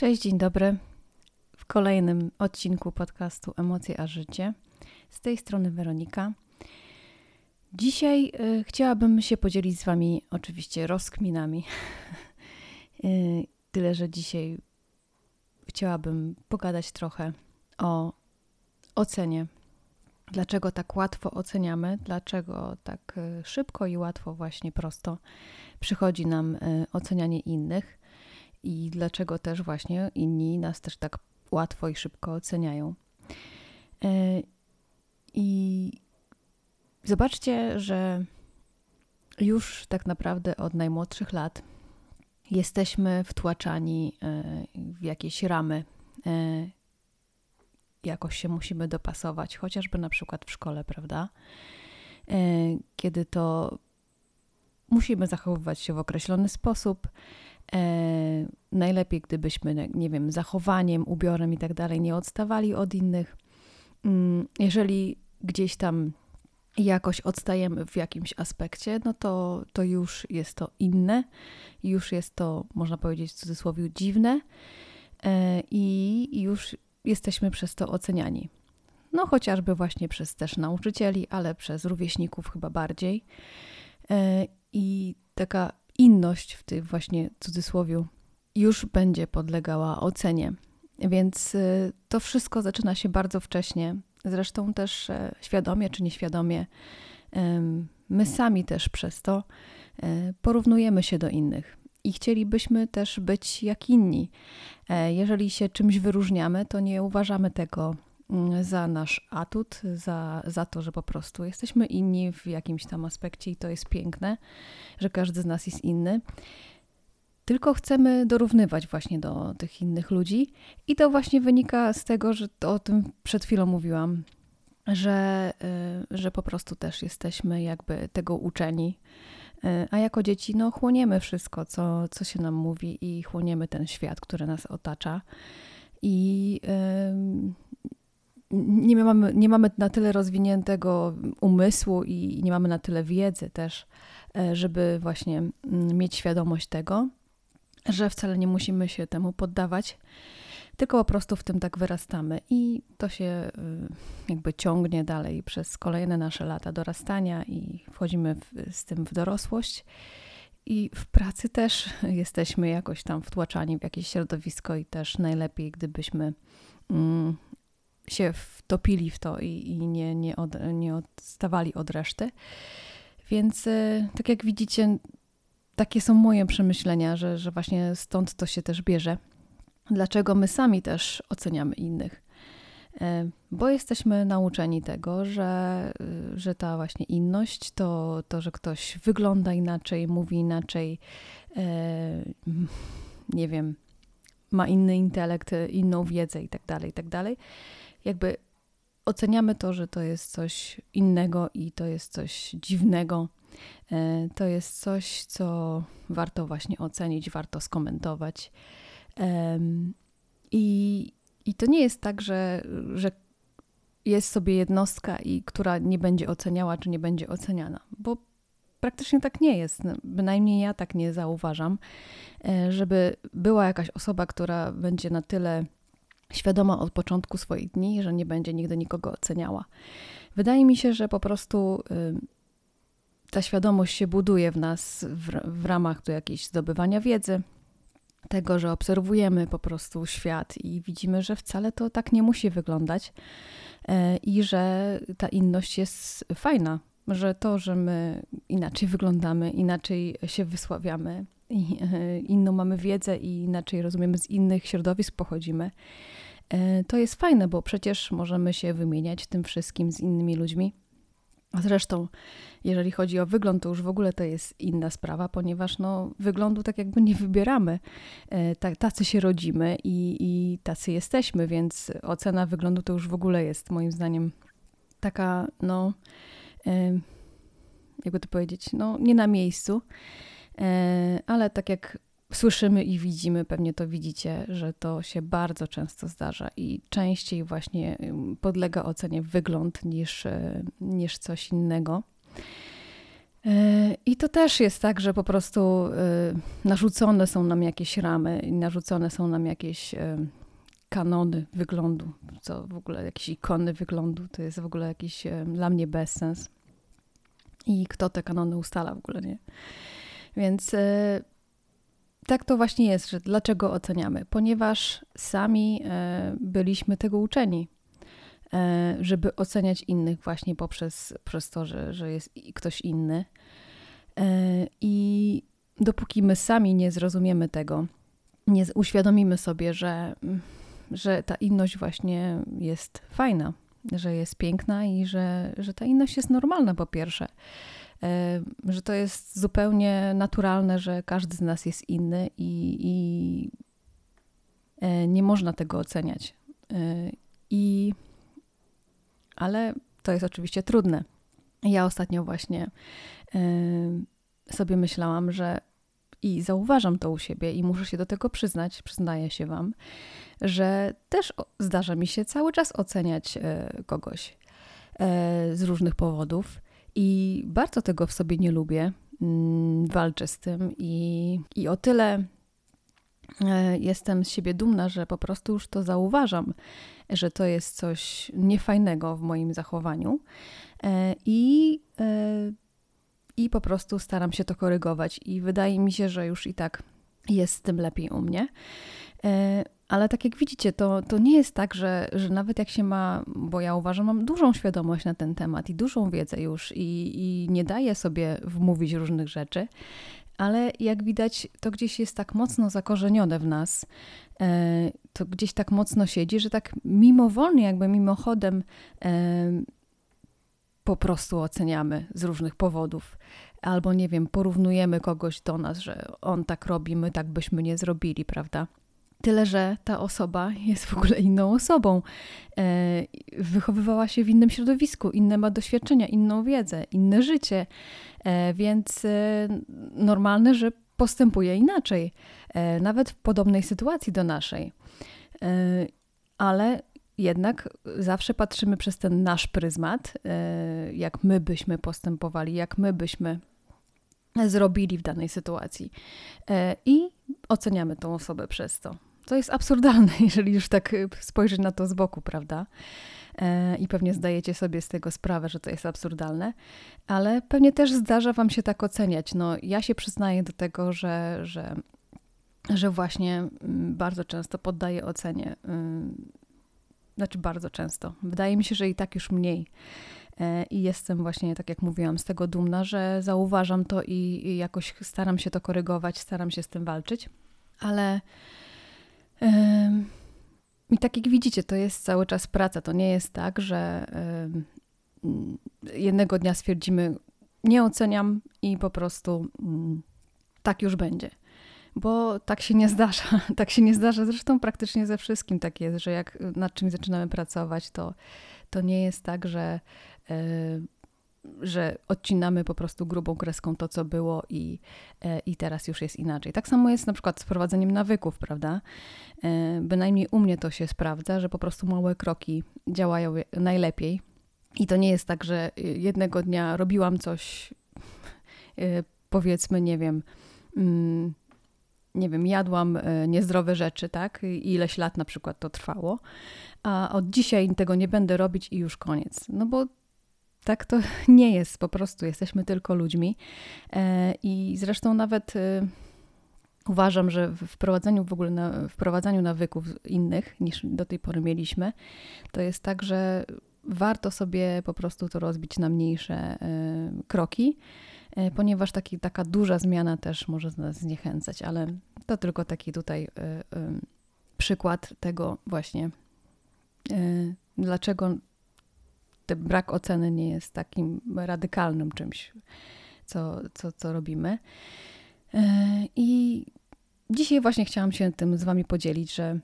Cześć, dzień dobry. W kolejnym odcinku podcastu Emocje a Życie. Z tej strony Weronika. Dzisiaj y, chciałabym się podzielić z Wami oczywiście rozkminami. y, tyle, że dzisiaj chciałabym pogadać trochę o ocenie. Dlaczego tak łatwo oceniamy, dlaczego tak y, szybko i łatwo, właśnie prosto przychodzi nam y, ocenianie innych i dlaczego też właśnie inni nas też tak łatwo i szybko oceniają. E, I zobaczcie, że już tak naprawdę od najmłodszych lat jesteśmy wtłaczani e, w jakieś ramy. E, jakoś się musimy dopasować, chociażby na przykład w szkole, prawda? Kiedy to musimy zachowywać się w określony sposób, najlepiej, gdybyśmy, nie wiem, zachowaniem, ubiorem i tak dalej nie odstawali od innych. Mm, jeżeli gdzieś tam jakoś odstajemy w jakimś aspekcie, no to, to już jest to inne, już jest to, można powiedzieć w cudzysłowie, dziwne e, i już jesteśmy przez to oceniani. No chociażby właśnie przez też nauczycieli, ale przez rówieśników chyba bardziej. E, I taka inność w tym właśnie cudzysłowiu już będzie podlegała ocenie. Więc y, to wszystko zaczyna się bardzo wcześnie. Zresztą też e, świadomie czy nieświadomie, my sami też przez to e, porównujemy się do innych i chcielibyśmy też być jak inni. E, jeżeli się czymś wyróżniamy, to nie uważamy tego za nasz atut, za, za to, że po prostu jesteśmy inni w jakimś tam aspekcie i to jest piękne, że każdy z nas jest inny. Tylko chcemy dorównywać właśnie do tych innych ludzi, i to właśnie wynika z tego, że o tym przed chwilą mówiłam, że, y, że po prostu też jesteśmy jakby tego uczeni. Y, a jako dzieci, no, chłoniemy wszystko, co, co się nam mówi, i chłoniemy ten świat, który nas otacza. I nie mamy, nie mamy na tyle rozwiniętego umysłu i nie mamy na tyle wiedzy też, e, żeby właśnie mm, mieć świadomość tego, że wcale nie musimy się temu poddawać, tylko po prostu w tym tak wyrastamy i to się y, jakby ciągnie dalej przez kolejne nasze lata dorastania i wchodzimy w, z tym w dorosłość. I w pracy też jesteśmy jakoś tam wtłaczani w jakieś środowisko, i też najlepiej, gdybyśmy mm, się wtopili w to i, i nie, nie, od, nie odstawali od reszty. Więc e, tak jak widzicie, takie są moje przemyślenia, że, że właśnie stąd to się też bierze. Dlaczego my sami też oceniamy innych? E, bo jesteśmy nauczeni tego, że, e, że ta właśnie inność, to, to, że ktoś wygląda inaczej, mówi inaczej, nie wiem, ma inny intelekt, inną wiedzę i tak jakby oceniamy to, że to jest coś innego i to jest coś dziwnego. E, to jest coś, co warto właśnie ocenić, warto skomentować. I, i to nie jest tak, że, że jest sobie jednostka, i która nie będzie oceniała, czy nie będzie oceniana, bo praktycznie tak nie jest. No, bynajmniej ja tak nie zauważam, e, żeby była jakaś osoba, która będzie na tyle świadoma od początku swoich dni, że nie będzie nigdy nikogo oceniała. Wydaje mi się, że po prostu y, ta świadomość się buduje w nas w, w ramach do jakiejś zdobywania wiedzy, tego, że obserwujemy po prostu świat i widzimy, że wcale to tak nie musi wyglądać y, i że ta inność jest fajna, że to, że my inaczej wyglądamy, inaczej się wysławiamy, inną mamy wiedzę i inaczej rozumiemy, z innych środowisk pochodzimy, E, to jest fajne, bo przecież możemy się wymieniać tym wszystkim z innymi ludźmi. A zresztą, jeżeli chodzi o wygląd, to już w ogóle to jest inna sprawa, ponieważ no, wyglądu tak jakby nie wybieramy. E, tacy się rodzimy i, i tacy jesteśmy, więc ocena wyglądu to już w ogóle jest moim zdaniem taka, no, e, jakby to powiedzieć, no, nie na miejscu. Ale tak jak słyszymy i widzimy, pewnie to widzicie, że to się bardzo często zdarza i częściej właśnie podlega ocenie wygląd niż, e, niż coś innego. I to też jest tak, że po prostu narzucone są nam jakieś ramy, narzucone są nam jakieś kanony wyglądu, co w ogóle jakieś ikony wyglądu, to jest w ogóle jakiś dla mnie bezsens. I kto te kanony ustala w ogóle, nie? Więc e, tak to właśnie jest, że dlaczego oceniamy? Ponieważ sami e, byliśmy tego uczeni, e, żeby oceniać innych właśnie poprzez, przez to, że, że jest ktoś inny. I dopóki my sami nie zrozumiemy tego, nie uświadomimy sobie, że że ta inność właśnie jest fajna, że jest piękna i że, że ta inność jest normalna po pierwsze. Że to jest zupełnie naturalne, że każdy z nas jest inny i, i e, nie można tego oceniać. E, I, ale to jest oczywiście trudne. Ja ostatnio właśnie sobie myślałam, że i zauważam to u siebie i muszę się do tego przyznać, przyznaję się Wam, że też zdarza mi się cały czas oceniać e, kogoś z różnych powodów i bardzo tego w sobie nie lubię. Mm, walczę z tym i, i o tyle e, jestem z siebie dumna, że po prostu już to zauważam, że to jest coś niefajnego w moim zachowaniu i, i po prostu staram się to korygować i wydaje mi się, że już i tak jest z tym lepiej u mnie. Ale tak jak widzicie, to, to nie jest tak, że, że nawet jak się ma, bo ja uważam, mam dużą świadomość na ten temat i dużą wiedzę już i, i nie daję sobie wmówić różnych rzeczy, ale jak widać, to gdzieś jest tak mocno zakorzenione w nas, e, to gdzieś tak mocno siedzi, że tak mimowolnie, jakby mimochodem e, po prostu oceniamy z różnych powodów. Albo nie wiem, porównujemy kogoś do nas, że on tak robi, my tak byśmy nie zrobili, prawda? Tyle, że ta osoba jest w ogóle inną osobą. E, wychowywała się w innym środowisku, inne ma doświadczenia, inną wiedzę, inne życie, e, więc e, normalne, że postępuje inaczej, nawet w podobnej sytuacji do naszej. Ale jednak zawsze patrzymy przez ten nasz pryzmat, jak my byśmy postępowali, jak my byśmy zrobili w danej sytuacji. I oceniamy tą osobę przez to. To jest absurdalne, jeżeli już tak y, spojrzeć na to z boku, prawda? E, I pewnie zdajecie sobie z tego sprawę, że to jest absurdalne, ale pewnie też zdarza Wam się tak oceniać. No, ja się przyznaję do tego, że, że, że właśnie mm, bardzo często poddaję ocenie. Znaczy, bardzo często. Wydaje mi się, że i tak już mniej. E, I jestem właśnie, tak jak mówiłam, z tego dumna, że zauważam to i, i jakoś staram się to korygować, staram się z tym walczyć. Ale i tak jak widzicie, to jest cały czas praca. To nie jest tak, że jednego dnia stwierdzimy, nie oceniam i po prostu mm, tak już będzie. Bo tak się nie zdarza. Tak się nie zdarza. Zresztą praktycznie ze wszystkim tak jest, że jak nad czymś zaczynamy pracować, to, to nie jest tak, że że odcinamy po prostu grubą kreską to, co było i, e, i teraz już jest inaczej. Tak samo jest na przykład z prowadzeniem nawyków, prawda? E, bynajmniej u mnie to się sprawdza, że po prostu małe kroki działają najlepiej. I to nie jest tak, że jednego dnia robiłam coś, e, powiedzmy, nie wiem, mm, nie wiem, jadłam niezdrowe rzeczy, tak? Ileś lat na przykład to trwało, a od dzisiaj tego nie będę robić i już koniec. No bo tak to nie jest, po prostu jesteśmy tylko ludźmi. E, I zresztą nawet e, uważam, że w wprowadzeniu w ogóle na, wprowadzaniu nawyków innych niż do tej pory mieliśmy, to jest tak, że warto sobie po prostu to rozbić na mniejsze e, kroki, ponieważ taki, taka duża zmiana też może nas zniechęcać, ale to tylko taki tutaj przykład tego właśnie, dlaczego ten brak oceny nie jest takim radykalnym czymś, co, co, co robimy. E, I dzisiaj właśnie chciałam się tym z Wami podzielić, że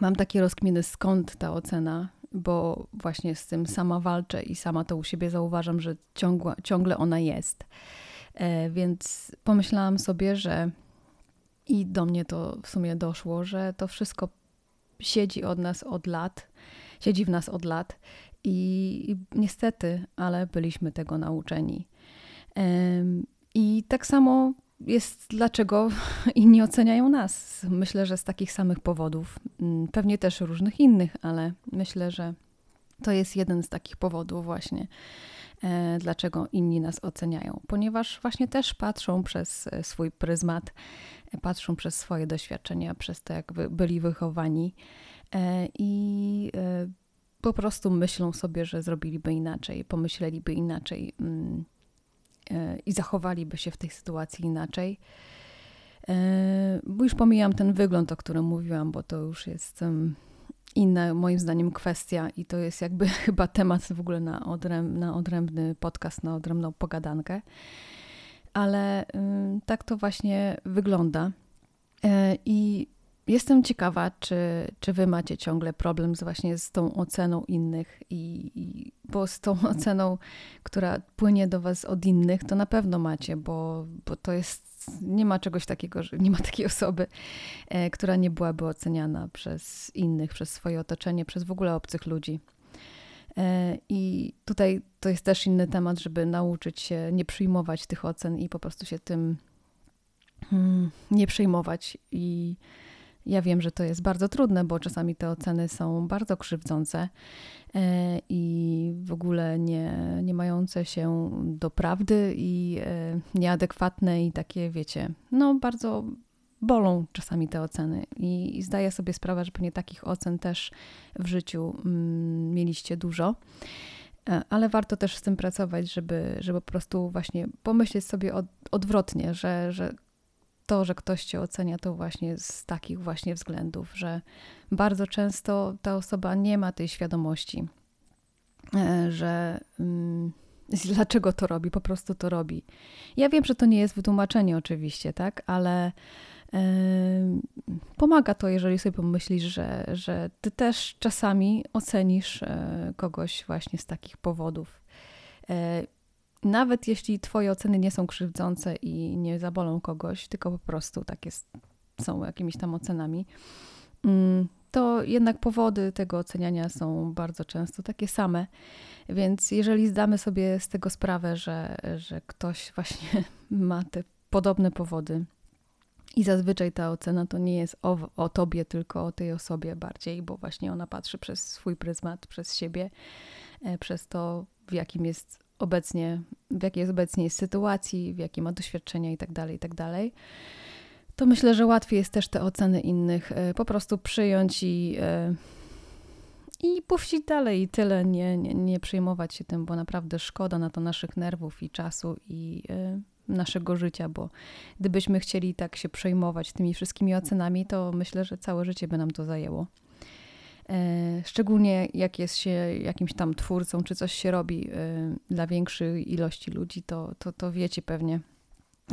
mam takie rozkminy, skąd ta ocena, bo właśnie z tym sama walczę i sama to u siebie zauważam, że ciągła, ciągle ona jest. E, więc pomyślałam sobie, że i do mnie to w sumie doszło, że to wszystko siedzi od nas od lat, siedzi w nas od lat i, niestety, ale byliśmy tego nauczeni. I tak samo jest, dlaczego inni oceniają nas. Myślę, że z takich samych powodów, mm, pewnie też różnych innych, ale myślę, że to jest jeden z takich powodów, właśnie, e, dlaczego inni nas oceniają, ponieważ właśnie też patrzą przez e, swój pryzmat, e, patrzą przez swoje doświadczenia, przez to, jak byli wychowani i po prostu myślą sobie, że zrobiliby inaczej, pomyśleliby inaczej mm, i zachowaliby się w tej sytuacji inaczej. Bo już pomijam ten wygląd, o którym mówiłam, bo to już jest inna, moim zdaniem, kwestia i to jest jakby chyba temat w ogóle na, odręb, na odrębny podcast, na odrębną pogadankę. Ale tak to właśnie wygląda. Y, I jestem ciekawa, czy, czy wy macie ciągle problem z właśnie z tą oceną innych i, i bo z tą oceną, która płynie do was od innych, to na pewno macie, bo, bo to jest nie ma czegoś takiego, że nie ma takiej osoby, e, która nie byłaby oceniana przez innych, przez swoje otoczenie, przez w ogóle obcych ludzi. E, I tutaj to jest też inny temat, żeby nauczyć się nie przyjmować tych ocen i po prostu się tym hmm, nie przejmować. I ja wiem, że to jest bardzo trudne, bo czasami te oceny są bardzo krzywdzące e, i w ogóle nie, nie mające się do prawdy i e, nieadekwatne i takie, wiecie, no bardzo bolą czasami te oceny. I, zdaję sobie sprawę, że pewnie takich ocen też w życiu mm, mieliście dużo. E, ale warto też z tym pracować, żeby, żeby po prostu właśnie pomyśleć sobie od, odwrotnie, że, że to, że ktoś cię ocenia, to właśnie z takich właśnie względów, że bardzo często ta osoba nie ma tej świadomości, e, że mm, dlaczego to robi, po prostu to robi. Ja wiem, że to nie jest wytłumaczenie oczywiście, tak, ale yy, pomaga to, jeżeli sobie pomyślisz, że, że ty też czasami ocenisz yy, kogoś właśnie z takich powodów. Nawet jeśli Twoje oceny nie są krzywdzące i nie zabolą kogoś, tylko po prostu takie są jakimiś tam ocenami, mm, to jednak powody tego oceniania są bardzo często takie same. Więc jeżeli zdamy sobie z tego sprawę, że, że ktoś właśnie ma te podobne powody, i zazwyczaj ta ocena to nie jest o, o tobie, tylko o tej osobie bardziej, bo właśnie ona patrzy przez swój pryzmat, przez siebie, e, przez to, w jakim jest obecnie, w jakiej jest obecnie sytuacji, w jakiej ma doświadczenia itd., tak itd., tak to myślę, że łatwiej jest też te oceny innych e, po prostu przyjąć i, e, i puścić dalej i tyle, nie, nie, nie przejmować się tym, bo naprawdę szkoda na to naszych nerwów i czasu i e, naszego życia, bo gdybyśmy chcieli tak się przejmować tymi wszystkimi ocenami, to myślę, że całe życie by nam to zajęło. E, szczególnie jak jest się jakimś tam twórcą, czy coś się robi e, dla większej ilości ludzi, to, to, to wiecie pewnie,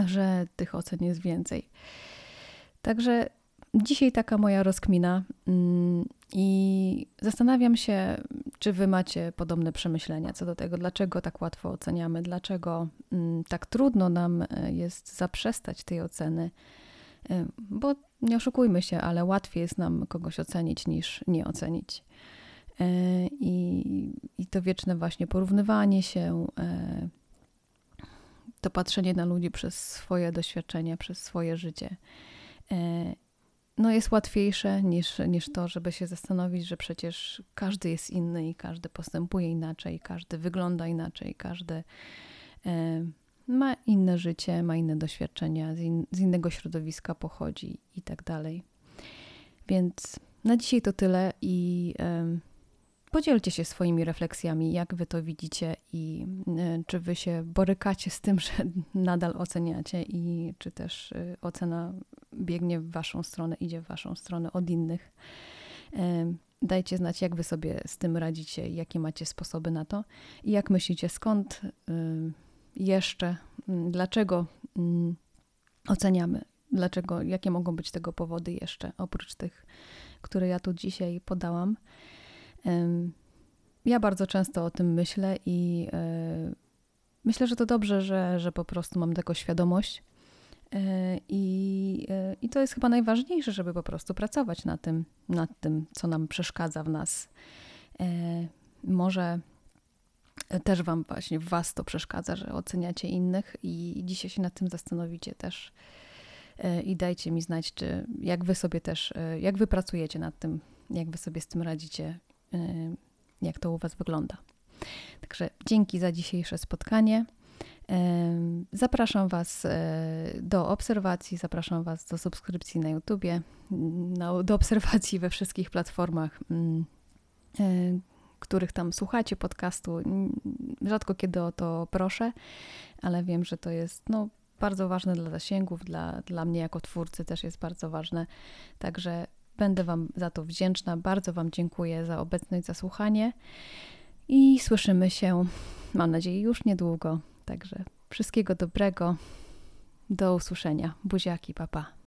że tych ocen jest więcej. Także dzisiaj taka moja rozkmina mm, i zastanawiam się, czy wy macie podobne przemyślenia co do tego, dlaczego tak łatwo oceniamy, dlaczego mm, tak trudno nam e, jest zaprzestać tej oceny bo nie oszukujmy się, ale łatwiej jest nam kogoś ocenić niż nie ocenić. Y, I, i to wieczne właśnie porównywanie się, y, to patrzenie na ludzi przez swoje doświadczenia, przez swoje życie, no jest łatwiejsze niż, niż to, żeby się zastanowić, że przecież każdy jest inny i każdy postępuje inaczej, każdy wygląda inaczej, każdy ma inne życie, ma inne doświadczenia, z, in, z innego środowiska pochodzi i tak dalej. Więc na dzisiaj to tyle i podzielcie się swoimi refleksjami, jak wy to widzicie i y, czy wy się borykacie z tym, że nadal oceniacie i czy też y, ocena biegnie w waszą stronę, idzie w waszą stronę od innych. Dajcie znać, jak wy sobie z tym radzicie, jakie macie sposoby na to i jak myślicie, skąd jeszcze, mm, dlaczego mm, oceniamy, dlaczego, jakie mogą być tego powody jeszcze, oprócz tych, które ja tu dzisiaj podałam. Ja bardzo często o tym myślę i e, myślę, że to dobrze, że, że po prostu mam tego świadomość. E, I, e, I to jest chyba najważniejsze, żeby po prostu pracować nad tym, nad tym, co nam przeszkadza w nas. Może też Wam właśnie, Was to przeszkadza, że oceniacie innych i dzisiaj się nad tym zastanowicie też e, i dajcie mi znać, czy jak Wy sobie też, e, jak Wy pracujecie nad tym, jak Wy sobie z tym radzicie, e, jak to u Was wygląda. Także dzięki za dzisiejsze spotkanie. Zapraszam Was do obserwacji, zapraszam Was do subskrypcji na YouTubie, do obserwacji we wszystkich platformach mm, których tam słuchacie podcastu. Rzadko kiedy o to proszę, ale wiem, że to jest no, bardzo ważne dla zasięgów, dla, dla mnie jako twórcy też jest bardzo ważne. Także będę Wam za to wdzięczna. Bardzo Wam dziękuję za obecność, za słuchanie i słyszymy się, mam nadzieję, już niedługo. Także wszystkiego dobrego. Do usłyszenia. Buziaki, papa.